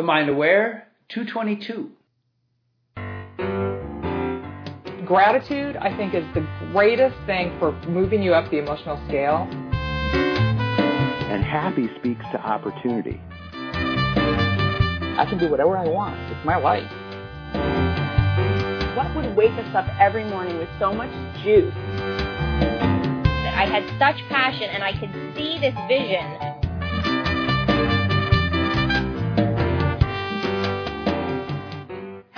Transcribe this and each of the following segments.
The Mind Aware 222. Gratitude, I think, is the greatest thing for moving you up the emotional scale. And happy speaks to opportunity. I can do whatever I want. It's my life. What would wake us up every morning with so much juice? I had such passion and I could see this vision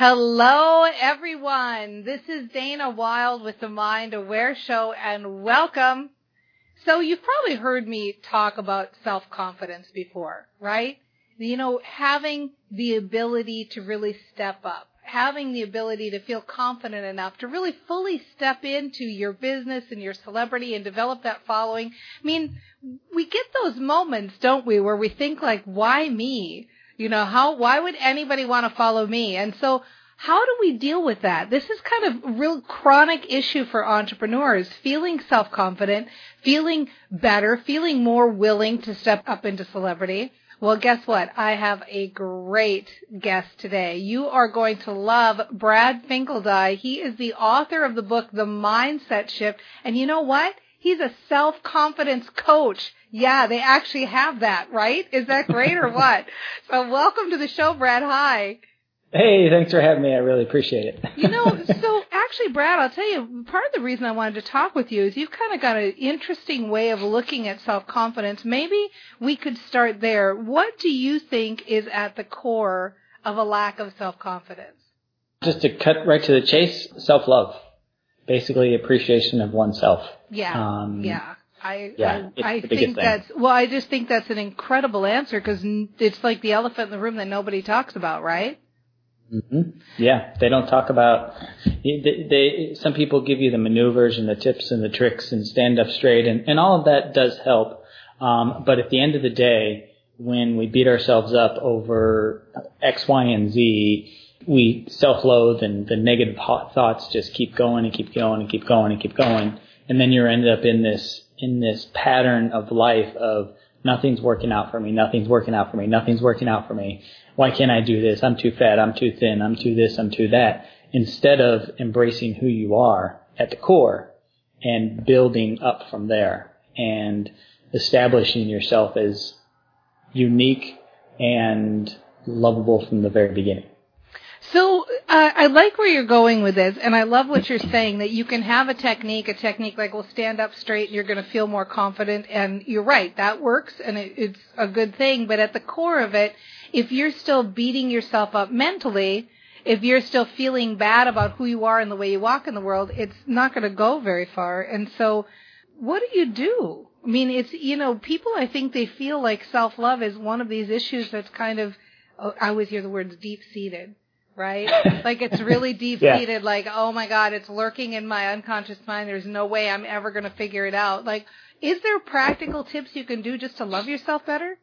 Hello, everyone. This is Dana Wilde with the Mind Aware Show, and welcome. So, you've probably heard me talk about self confidence before, right? You know, having the ability to really step up, having the ability to feel confident enough to really fully step into your business and your celebrity and develop that following. I mean, we get those moments, don't we, where we think like, why me? You know, how, why would anybody want to follow me? And so, how do we deal with that? This is kind of a real chronic issue for entrepreneurs, feeling self-confident, feeling better, feeling more willing to step up into celebrity. Well, guess what? I have a great guest today. You are going to love Brad Finkeldei. He is the author of the book, The Mindset Shift. And you know what? He's a self-confidence coach. Yeah, they actually have that, right? Is that great or what? So welcome to the show, Brad. Hi. Hey, thanks for having me. I really appreciate it. you know, so actually, Brad, I'll tell you, part of the reason I wanted to talk with you is you've kind of got an interesting way of looking at self confidence. Maybe we could start there. What do you think is at the core of a lack of self confidence? Just to cut right to the chase, self love. Basically, appreciation of oneself. Yeah. Um, yeah. I yeah, I, I think that's well. I just think that's an incredible answer because it's like the elephant in the room that nobody talks about, right? Mm-hmm. Yeah, they don't talk about. They, they some people give you the maneuvers and the tips and the tricks and stand up straight, and and all of that does help. Um, but at the end of the day, when we beat ourselves up over X, Y, and Z, we self-loathe, and the negative thoughts just keep going and keep going and keep going and keep going, and then you end up in this in this pattern of life of nothing's working out for me, nothing's working out for me, nothing's working out for me. Why can't I do this? I'm too fat, I'm too thin, I'm too this, I'm too that. Instead of embracing who you are at the core and building up from there and establishing yourself as unique and lovable from the very beginning. So uh, I like where you're going with this, and I love what you're saying that you can have a technique, a technique like will stand up straight, and you're going to feel more confident. And you're right, that works, and it, it's a good thing. But at the core of it, if you're still beating yourself up mentally, if you're still feeling bad about who you are and the way you walk in the world, it's not going to go very far. And so, what do you do? I mean, it's you know, people I think they feel like self love is one of these issues that's kind of oh, I always hear the words deep seated right? like it's really deep seated, yeah. like, oh my God, it's lurking in my unconscious mind. There's no way I'm ever going to figure it out. Like, is there practical tips you can do just to love yourself better?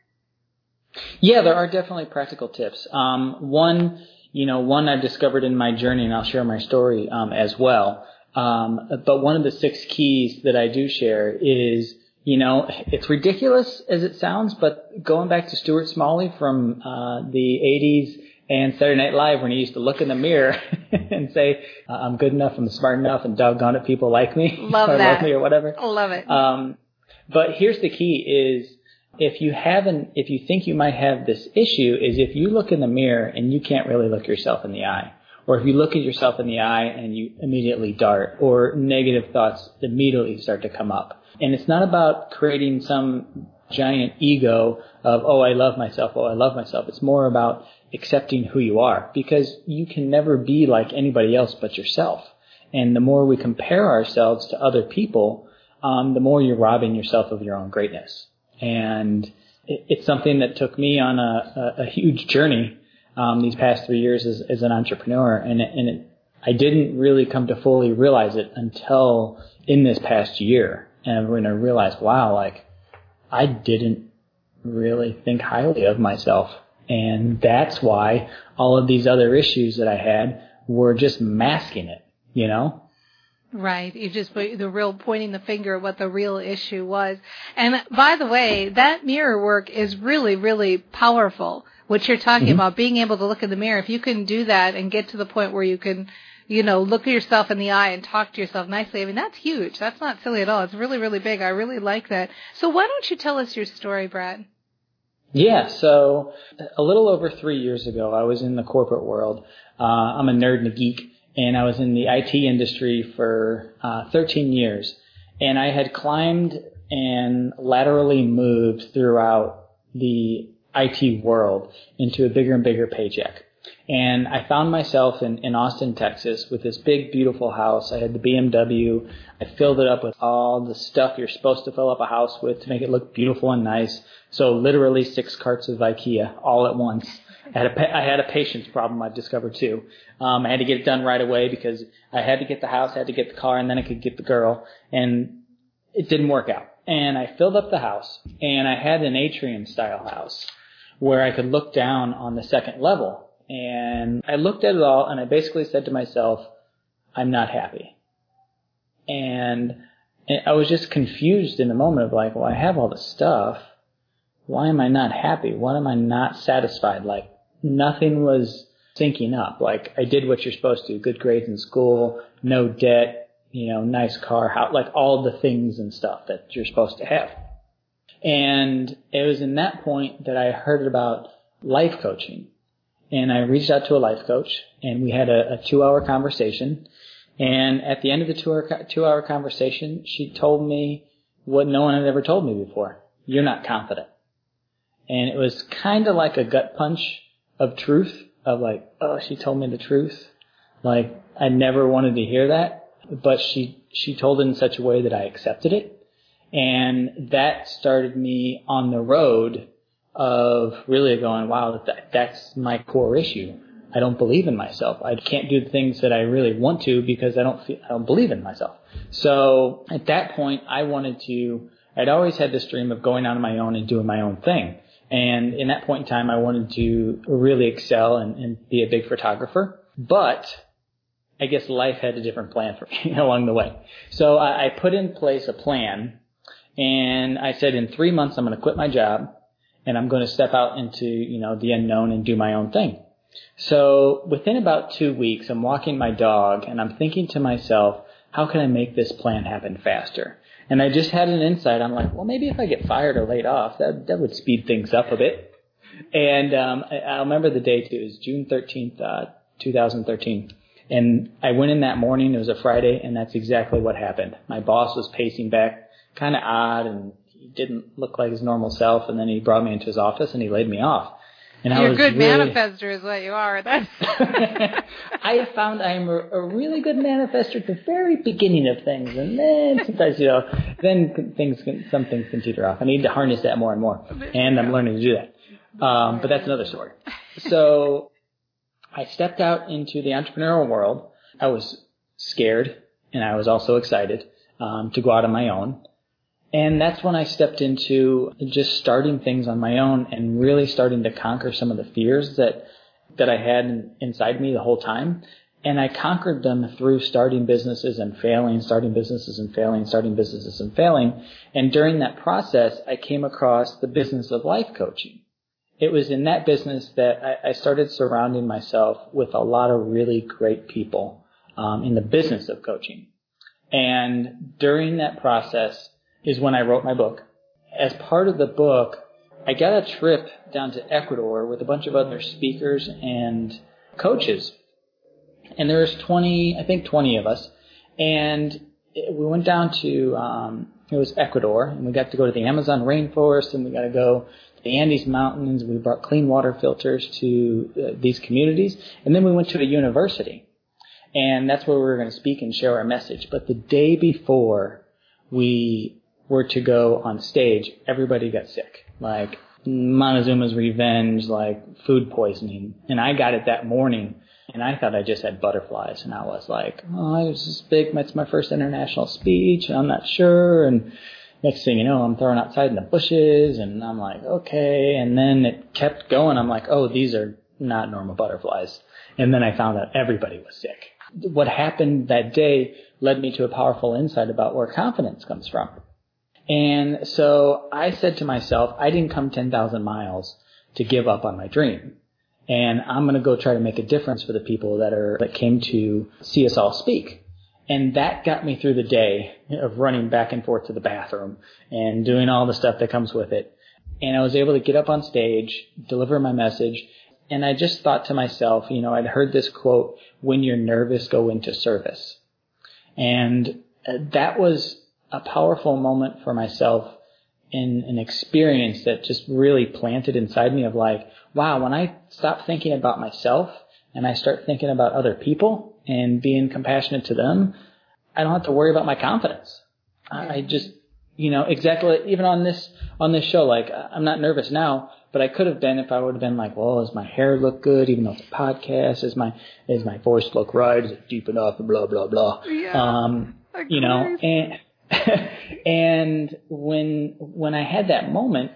Yeah, there are definitely practical tips. Um, one, you know, one I've discovered in my journey, and I'll share my story um, as well. Um, but one of the six keys that I do share is, you know, it's ridiculous as it sounds, but going back to Stuart Smalley from uh, the 80s and Saturday Night Live when he used to look in the mirror and say, "I'm good enough, I'm smart enough, and doggone it, people like me, love or that, love me, or whatever." Love it. Um, but here's the key: is if you haven't, if you think you might have this issue, is if you look in the mirror and you can't really look yourself in the eye, or if you look at yourself in the eye and you immediately dart, or negative thoughts immediately start to come up. And it's not about creating some giant ego of, oh, I love myself, oh, I love myself. It's more about accepting who you are because you can never be like anybody else but yourself. And the more we compare ourselves to other people, um, the more you're robbing yourself of your own greatness. And it, it's something that took me on a, a, a huge journey um, these past three years as, as an entrepreneur, and it, and it, I didn't really come to fully realize it until in this past year. And when I realized, wow, like I didn't really think highly of myself and that's why all of these other issues that I had were just masking it, you know? Right. You just the real pointing the finger at what the real issue was. And by the way, that mirror work is really, really powerful what you're talking Mhm. about, being able to look in the mirror. If you can do that and get to the point where you can, you know, look at yourself in the eye and talk to yourself nicely, I mean, that's huge. That's not silly at all. It's really, really big. I really like that. So why don't you tell us your story, Brad? Yeah, so a little over three years ago, I was in the corporate world. Uh, I'm a nerd and a geek, and I was in the IT industry for uh, 13 years. And I had climbed and laterally moved throughout the IT world into a bigger and bigger paycheck. And I found myself in, in Austin, Texas with this big, beautiful house. I had the BMW. I filled it up with all the stuff you're supposed to fill up a house with to make it look beautiful and nice. So literally six carts of IKEA all at once. I had a, I had a patience problem I've discovered too. Um, I had to get it done right away because I had to get the house, I had to get the car, and then I could get the girl. And it didn't work out. And I filled up the house and I had an atrium style house where I could look down on the second level. And I looked at it all and I basically said to myself, I'm not happy. And I was just confused in the moment of like, well, I have all the stuff. Why am I not happy? Why am I not satisfied? Like nothing was syncing up. Like I did what you're supposed to, good grades in school, no debt, you know, nice car, how, like all the things and stuff that you're supposed to have. And it was in that point that I heard about life coaching. And I reached out to a life coach and we had a, a two hour conversation. And at the end of the two hour, two hour conversation, she told me what no one had ever told me before. You're not confident. And it was kind of like a gut punch of truth of like, oh, she told me the truth. Like I never wanted to hear that, but she, she told it in such a way that I accepted it. And that started me on the road of really going, wow, that, that's my core issue. I don't believe in myself. I can't do the things that I really want to because I don't feel, I don't believe in myself. So at that point, I wanted to, I'd always had this dream of going out on my own and doing my own thing. And in that point in time, I wanted to really excel and, and be a big photographer. But I guess life had a different plan for me along the way. So I, I put in place a plan and I said in three months, I'm going to quit my job and I'm going to step out into, you know, the unknown and do my own thing. So within about two weeks, I'm walking my dog and I'm thinking to myself, how can I make this plan happen faster? And I just had an insight. I'm like, well, maybe if I get fired or laid off, that that would speed things up a bit. And um, I, I remember the day too. It was June 13th, uh, 2013. And I went in that morning. It was a Friday, and that's exactly what happened. My boss was pacing back, kind of odd, and didn't look like his normal self. And then he brought me into his office and he laid me off. And I You're a good really, manifester is what you are. That's I have found I'm a, a really good manifester at the very beginning of things, and then sometimes you know, then things can, some things can teeter off. I need to harness that more and more, and I'm learning to do that. Um, but that's another story. So I stepped out into the entrepreneurial world. I was scared, and I was also excited um, to go out on my own. And that's when I stepped into just starting things on my own and really starting to conquer some of the fears that that I had in, inside me the whole time. And I conquered them through starting businesses and failing, starting businesses and failing, starting businesses and failing. And during that process, I came across the business of life coaching. It was in that business that I, I started surrounding myself with a lot of really great people um, in the business of coaching. And during that process is when I wrote my book. As part of the book, I got a trip down to Ecuador with a bunch of other speakers and coaches. And there was 20, I think 20 of us. And we went down to, um, it was Ecuador, and we got to go to the Amazon rainforest, and we got to go to the Andes Mountains. We brought clean water filters to uh, these communities. And then we went to a university. And that's where we were going to speak and share our message. But the day before we were to go on stage, everybody got sick. Like Montezuma's revenge, like food poisoning. And I got it that morning and I thought I just had butterflies and I was like, oh, I was this big, it's my first international speech and I'm not sure. And next thing you know, I'm thrown outside in the bushes and I'm like, okay. And then it kept going. I'm like, oh, these are not normal butterflies. And then I found out everybody was sick. What happened that day led me to a powerful insight about where confidence comes from. And so I said to myself, I didn't come 10,000 miles to give up on my dream. And I'm going to go try to make a difference for the people that are, that came to see us all speak. And that got me through the day of running back and forth to the bathroom and doing all the stuff that comes with it. And I was able to get up on stage, deliver my message, and I just thought to myself, you know, I'd heard this quote, when you're nervous, go into service. And uh, that was a powerful moment for myself in an experience that just really planted inside me of like, wow, when I stop thinking about myself and I start thinking about other people and being compassionate to them, I don't have to worry about my confidence. I just, you know, exactly even on this on this show, like I'm not nervous now, but I could have been if I would have been like, well, does my hair look good? Even though it's a podcast, is my is my voice look right? Is it deep enough? Blah blah blah. Yeah. Um, you know, and and when when I had that moment,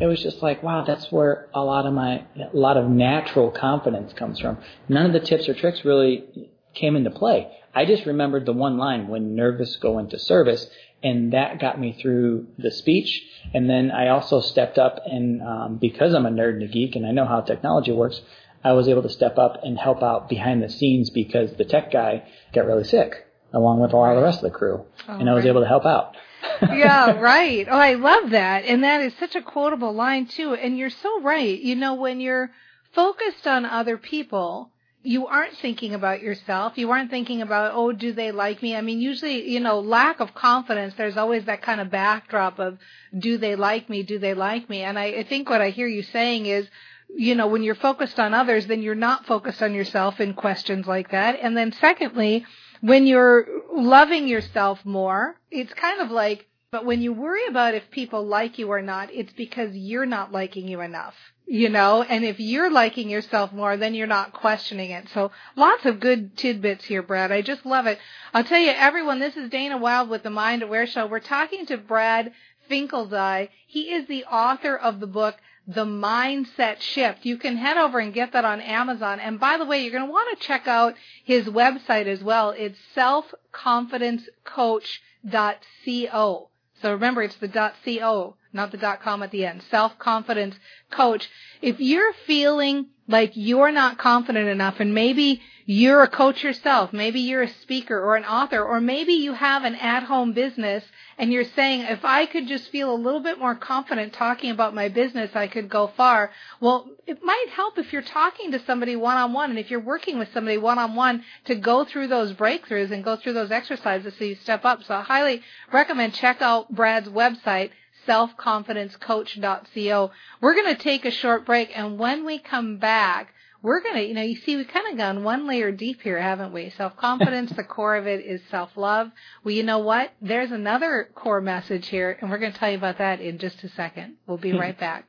it was just like, wow, that's where a lot of my a lot of natural confidence comes from. None of the tips or tricks really came into play. I just remembered the one line when nervous go into service, and that got me through the speech. And then I also stepped up and um, because I'm a nerd and a geek and I know how technology works, I was able to step up and help out behind the scenes because the tech guy got really sick along with all the rest of the crew, Oh, and I was right. able to help out. yeah, right. Oh, I love that. And that is such a quotable line too. And you're so right. You know, when you're focused on other people, you aren't thinking about yourself. You aren't thinking about, oh, do they like me? I mean, usually, you know, lack of confidence, there's always that kind of backdrop of, do they like me? Do they like me? And I, I think what I hear you saying is, you know, when you're focused on others, then you're not focused on yourself in questions like that. And then secondly, when you're loving yourself more, it's kind of like, but when you worry about if people like you or not, it's because you're not liking you enough. You know, and if you're liking yourself more, then you're not questioning it. So lots of good tidbits here, Brad. I just love it. I'll tell you, everyone, this is Dana Wilde with the Mind Aware Show. We're talking to Brad Finkeldei. He is the author of the book, The Mindset Shift. You can head over and get that on Amazon. And by the way, you're going to want to check out his website as well. It's selfconfidencecoach.co. So remember, it's the .co, not the dot .com at the end. Self-confidence coach. If you're feeling like you're not confident enough and maybe you're a coach yourself, maybe you're a speaker or an author, or maybe you have an at-home business and you're saying, if I could just feel a little bit more confident talking about my business, I could go far. Well, it might help if you're talking to somebody one-on-one and if you're working with somebody one-on-one to go through those breakthroughs and go through those exercises so you step up. So I highly recommend check out Brad's website, selfconfidencecoach.co. We're going to take a short break and when we come back, we're going to, you know, you see, we've kind of gone one layer deep here, haven't we? Self-confidence, the core of it is self-love. Well, you know what? There's another core message here, and we're going to tell you about that in just a second. We'll be right back.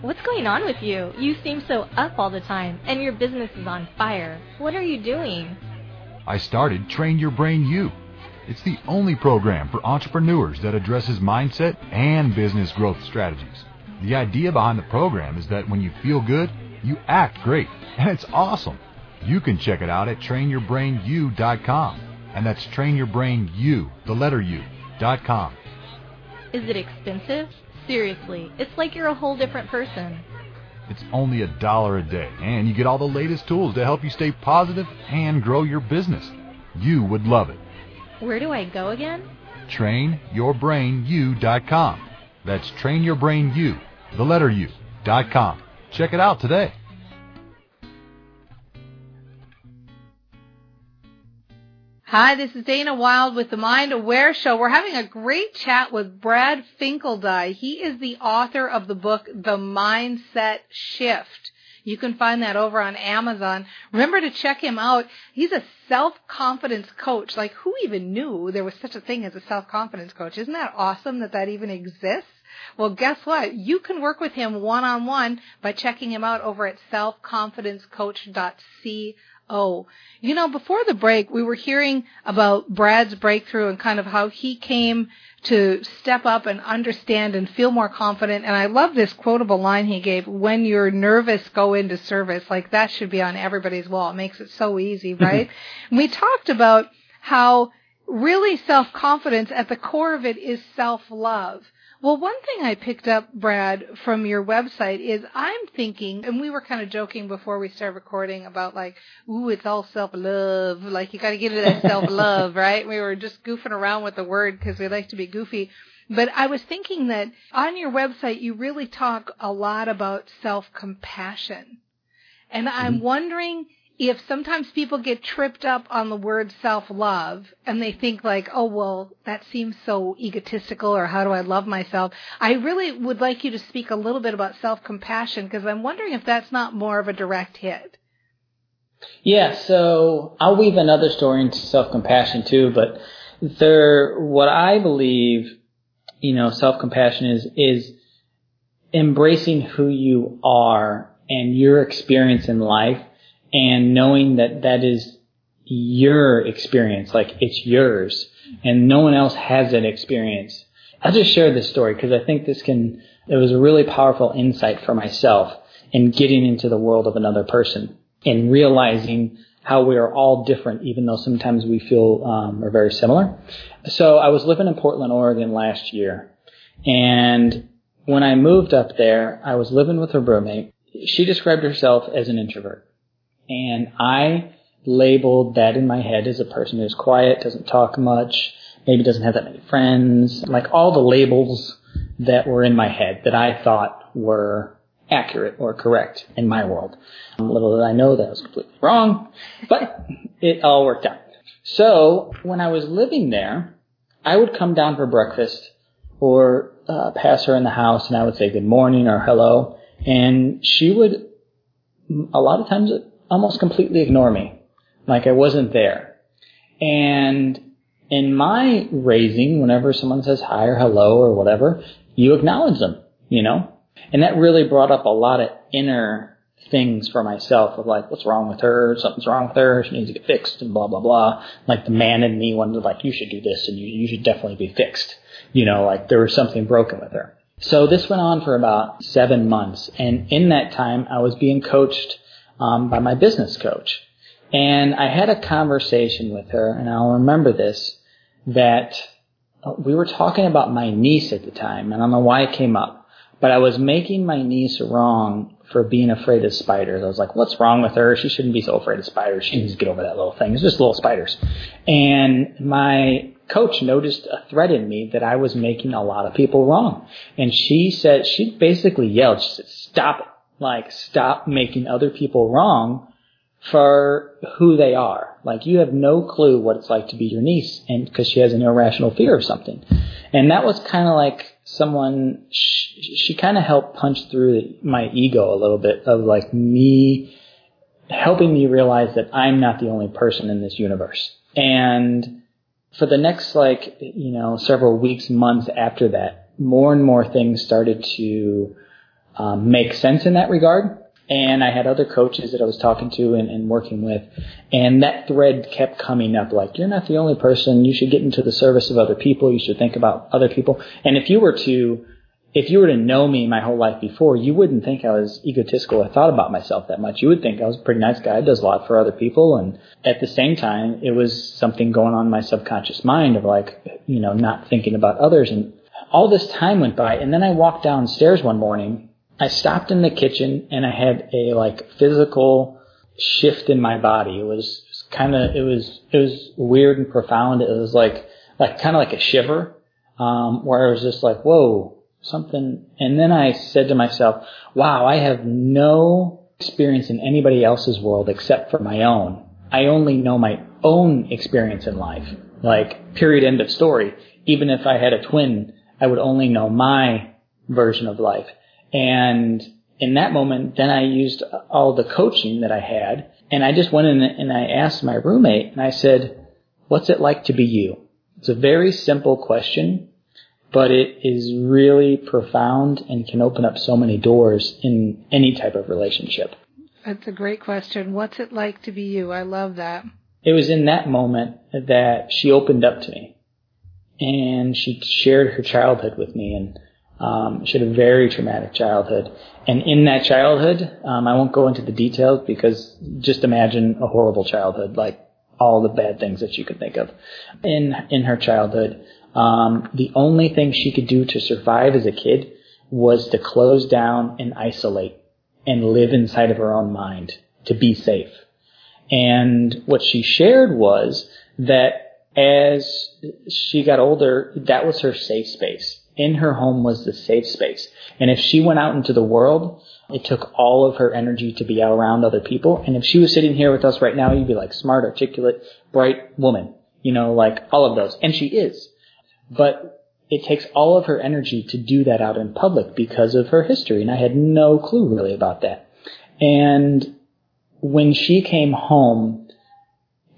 What's going on with you? You seem so up all the time, and your business is on fire. What are you doing? I started Train Your Brain U. It's the only program for entrepreneurs that addresses mindset and business growth strategies. The idea behind the program is that when you feel good, you act great, and it's awesome. You can check it out at trainyourbrainu.com, and that's trainyourbrainu, the letter U, dot com. Is it expensive? Seriously, it's like you're a whole different person. It's only a dollar a day, and you get all the latest tools to help you stay positive and grow your business. You would love it. Where do I go again? trainyourbrainu.com. That's trainyourbrainu, the letter U, dot com. Check it out today. Hi, this is Dana Wilde with the Mind Aware Show. We're having a great chat with Brad Finkeldei. He is the author of the book, The Mindset Shift. You can find that over on Amazon. Remember to check him out. He's a self-confidence coach. Like who even knew there was such a thing as a self-confidence coach? Isn't that awesome that that even exists? Well, guess what? You can work with him one-on-one by checking him out over at selfconfidencecoach.co. Oh, you know, before the break, we were hearing about Brad's breakthrough and kind of how he came to step up and understand and feel more confident. And I love this quotable line he gave, when you're nervous, go into service. Like that should be on everybody's wall. It makes it so easy, mm-hmm. right? and we talked about how really self-confidence at the core of it is self-love. Well, one thing I picked up, Brad, from your website is I'm thinking, and we were kind of joking before we started recording about like, ooh, it's all self-love. Like you got to get into that self-love, right? We were just goofing around with the word because we like to be goofy. But I was thinking that on your website, you really talk a lot about self-compassion. And I'm Mm-hmm. wondering if sometimes people get tripped up on the word self-love and they think like, oh, well, that seems so egotistical or how do I love myself? I really would like you to speak a little bit about self-compassion because I'm wondering if that's not more of a direct hit. Yeah, so I'll weave another story into self-compassion too, but there, what I believe, you know, self-compassion is, is embracing who you are and your experience in life and knowing that that is your experience, like it's yours and no one else has that experience. I'll just share this story because I think this can, it was a really powerful insight for myself in getting into the world of another person and realizing how we are all different, even though sometimes we feel um, we're very similar. So I was living in Portland, Oregon last year, and when I moved up there, I was living with a roommate. She described herself as an introvert, and I labeled that in my head as a person who's quiet, doesn't talk much, maybe doesn't have that many friends, like all the labels that were in my head that I thought were accurate or correct in my world. Little did I know that was completely wrong, but it all worked out. So when I was living there, I would come down for breakfast or uh, pass her in the house and I would say good morning or hello. And she would, a lot of times, almost completely ignore me. Like I wasn't there. And in my raising, whenever someone says hi or hello or whatever, you acknowledge them, you know? And that really brought up a lot of inner things for myself of like, what's wrong with her? Something's wrong with her. She needs to get fixed and blah, blah, blah. Like the man in me wanted to like, you should do this and you, you should definitely be fixed. You know, like there was something broken with her. So this went on for about seven months. And in that time, I was being coached um, by my business coach. And I had a conversation with her, and I'll remember this, that uh, we were talking about my niece at the time, and I don't know why it came up, but I was making my niece wrong for being afraid of spiders. I was like, what's wrong with her? She shouldn't be so afraid of spiders. She needs to get over that little thing. It's just little spiders. And my coach noticed a thread in me that I was making a lot of people wrong. And she said, she basically yelled, she said, stop it. Like, stop making other people wrong for who they are. Like you have no clue what it's like to be your niece and because she has an irrational fear of something. And that was kind of like someone, she, she kind of helped punch through my ego a little bit of like me helping me realize that I'm not the only person in this universe. And for the next like, you know, several weeks, months after that, more and more things started to um, make sense in that regard and I had other coaches that I was talking to and, and, working with, and that thread kept coming up. Like, you're not the only person. You should get into the service of other people. You should think about other people. And if you were to, if you were to know me my whole life before, you wouldn't think I was egotistical. I thought about myself that much. You would think I was a pretty nice guy. Does a lot for other people, and at the same time, it was something going on in my subconscious mind of like, you know, not thinking about others. And all this time went by, and then I walked downstairs one morning I stopped in the kitchen and I had a like physical shift in my body. It was kind of it was it was weird and profound. It was like like kind of like a shiver, um, where I was just like, whoa, something. And then I said to myself, wow, I have no experience in anybody else's world except for my own. I only know my own experience in life. Like period, end of story. Even if I had a twin, I would only know my version of life. And in that moment, then I used all the coaching that I had and I just went in and I asked my roommate and I said, what's it like to be you? It's a very simple question, but it is really profound and can open up so many doors in any type of relationship. That's a great question. What's it like to be you? I love that. It was in that moment that she opened up to me and she shared her childhood with me and um, she had a very traumatic childhood. And in that childhood, um, I won't go into the details because just imagine a horrible childhood, like all the bad things that you could think of. In, in her childhood, um, the only thing she could do to survive as a kid was to close down and isolate and live inside of her own mind to be safe. And what she shared was that as she got older, that was her safe space. In her home was the safe space. And if she went out into the world, it took all of her energy to be around other people. And if she was sitting here with us right now, you'd be like smart, articulate, bright woman. You know, like all of those. And she is. But it takes all of her energy to do that out in public because of her history. And I had no clue really about that. And when she came home,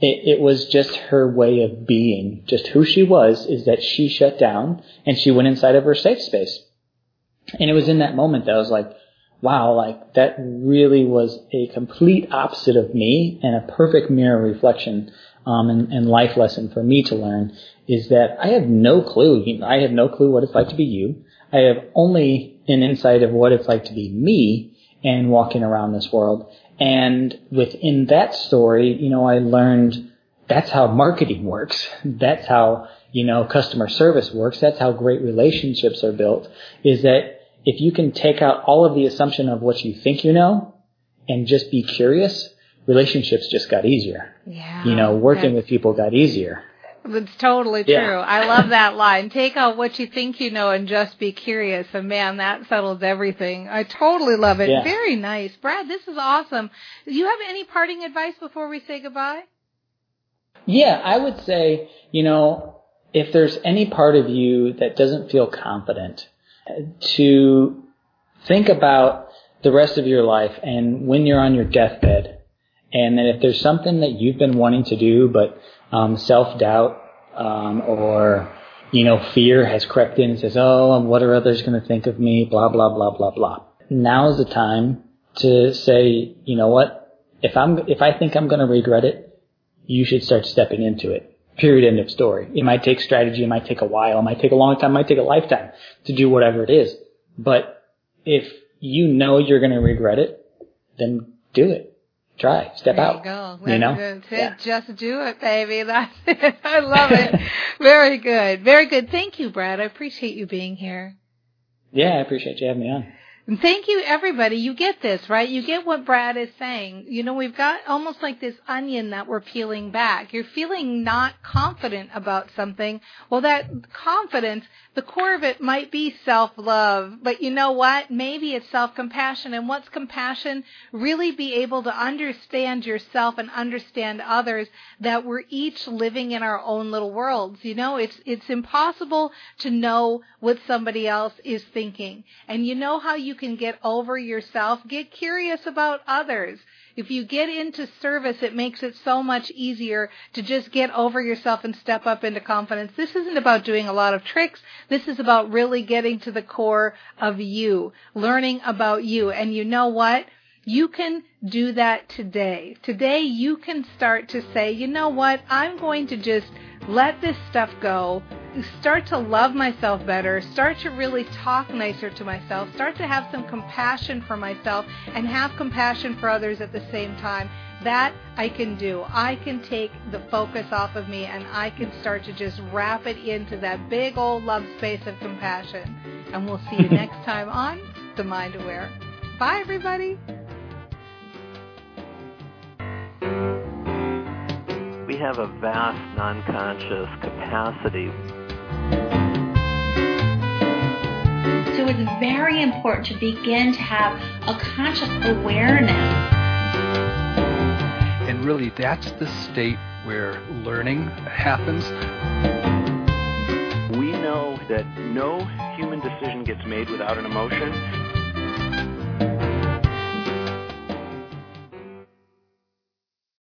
it, it, was just her way of being, just who she was, is that she shut down and she went inside of her safe space. And it was in that moment that I was like, wow, like that really was a complete opposite of me and a perfect mirror reflection um, and, and life lesson for me to learn is that I have no clue. I have no clue what it's like to be you. I have only an insight of what it's like to be me and walking around this world. And within that story, you know, I learned that's how marketing works. That's how, you know, customer service works. That's how great relationships are built is that if you can take out all of the assumption of what you think you know and just be curious, relationships just got easier. Yeah. You know, working with people got easier. That's totally true. Yeah. I love that line. Take out what you think you know and just be curious. And man, that settles everything. I totally love it. Yeah. Very nice. Brad, this is awesome. Do you have any parting advice before we say goodbye? Yeah, I would say, you know, if there's any part of you that doesn't feel confident, to think about the rest of your life and when you're on your deathbed, and that if there's something that you've been wanting to do, but um, self doubt um, or you know fear has crept in and says, "Oh, what are others going to think of me?" Blah blah blah blah blah. Now is the time to say, you know what? If I'm if I think I'm going to regret it, you should start stepping into it. Period. End of story. It might take strategy. It might take a while. It might take a long time. It might take a lifetime to do whatever it is. But if you know you're going to regret it, then do it try, step there out. You, go. you know, good. Yeah. just do it, baby. That's it. I love it. Very good. Very good. Thank you, Brad. I appreciate you being here. Yeah, I appreciate you having me on. And thank you, everybody. You get this, right? You get what Brad is saying. You know, we've got almost like this onion that we're peeling back. You're feeling not confident about something. Well, that confidence, the core of it might be self-love. But you know what? Maybe it's self-compassion. And what's compassion? Really be able to understand yourself and understand others that we're each living in our own little worlds. You know, it's, it's impossible to know what somebody else is thinking. And you know how you can get over yourself? Get curious about others. If you get into service, it makes it so much easier to just get over yourself and step up into confidence. This isn't about doing a lot of tricks. This is about really getting to the core of you, learning about you. And you know what? You can do that today. Today you can start to say, you know what? I'm going to just let this stuff go. Start to love myself better. Start to really talk nicer to myself. Start to have some compassion for myself and have compassion for others at the same time. That I can do. I can take the focus off of me and I can start to just wrap it into that big old love space of compassion. And we'll see you next time on The Mind Aware. Bye, everybody. Have a vast non-conscious capacity. So it's very important to begin to have a conscious awareness. And really, that's the state where learning happens. We know that no human decision gets made without an emotion.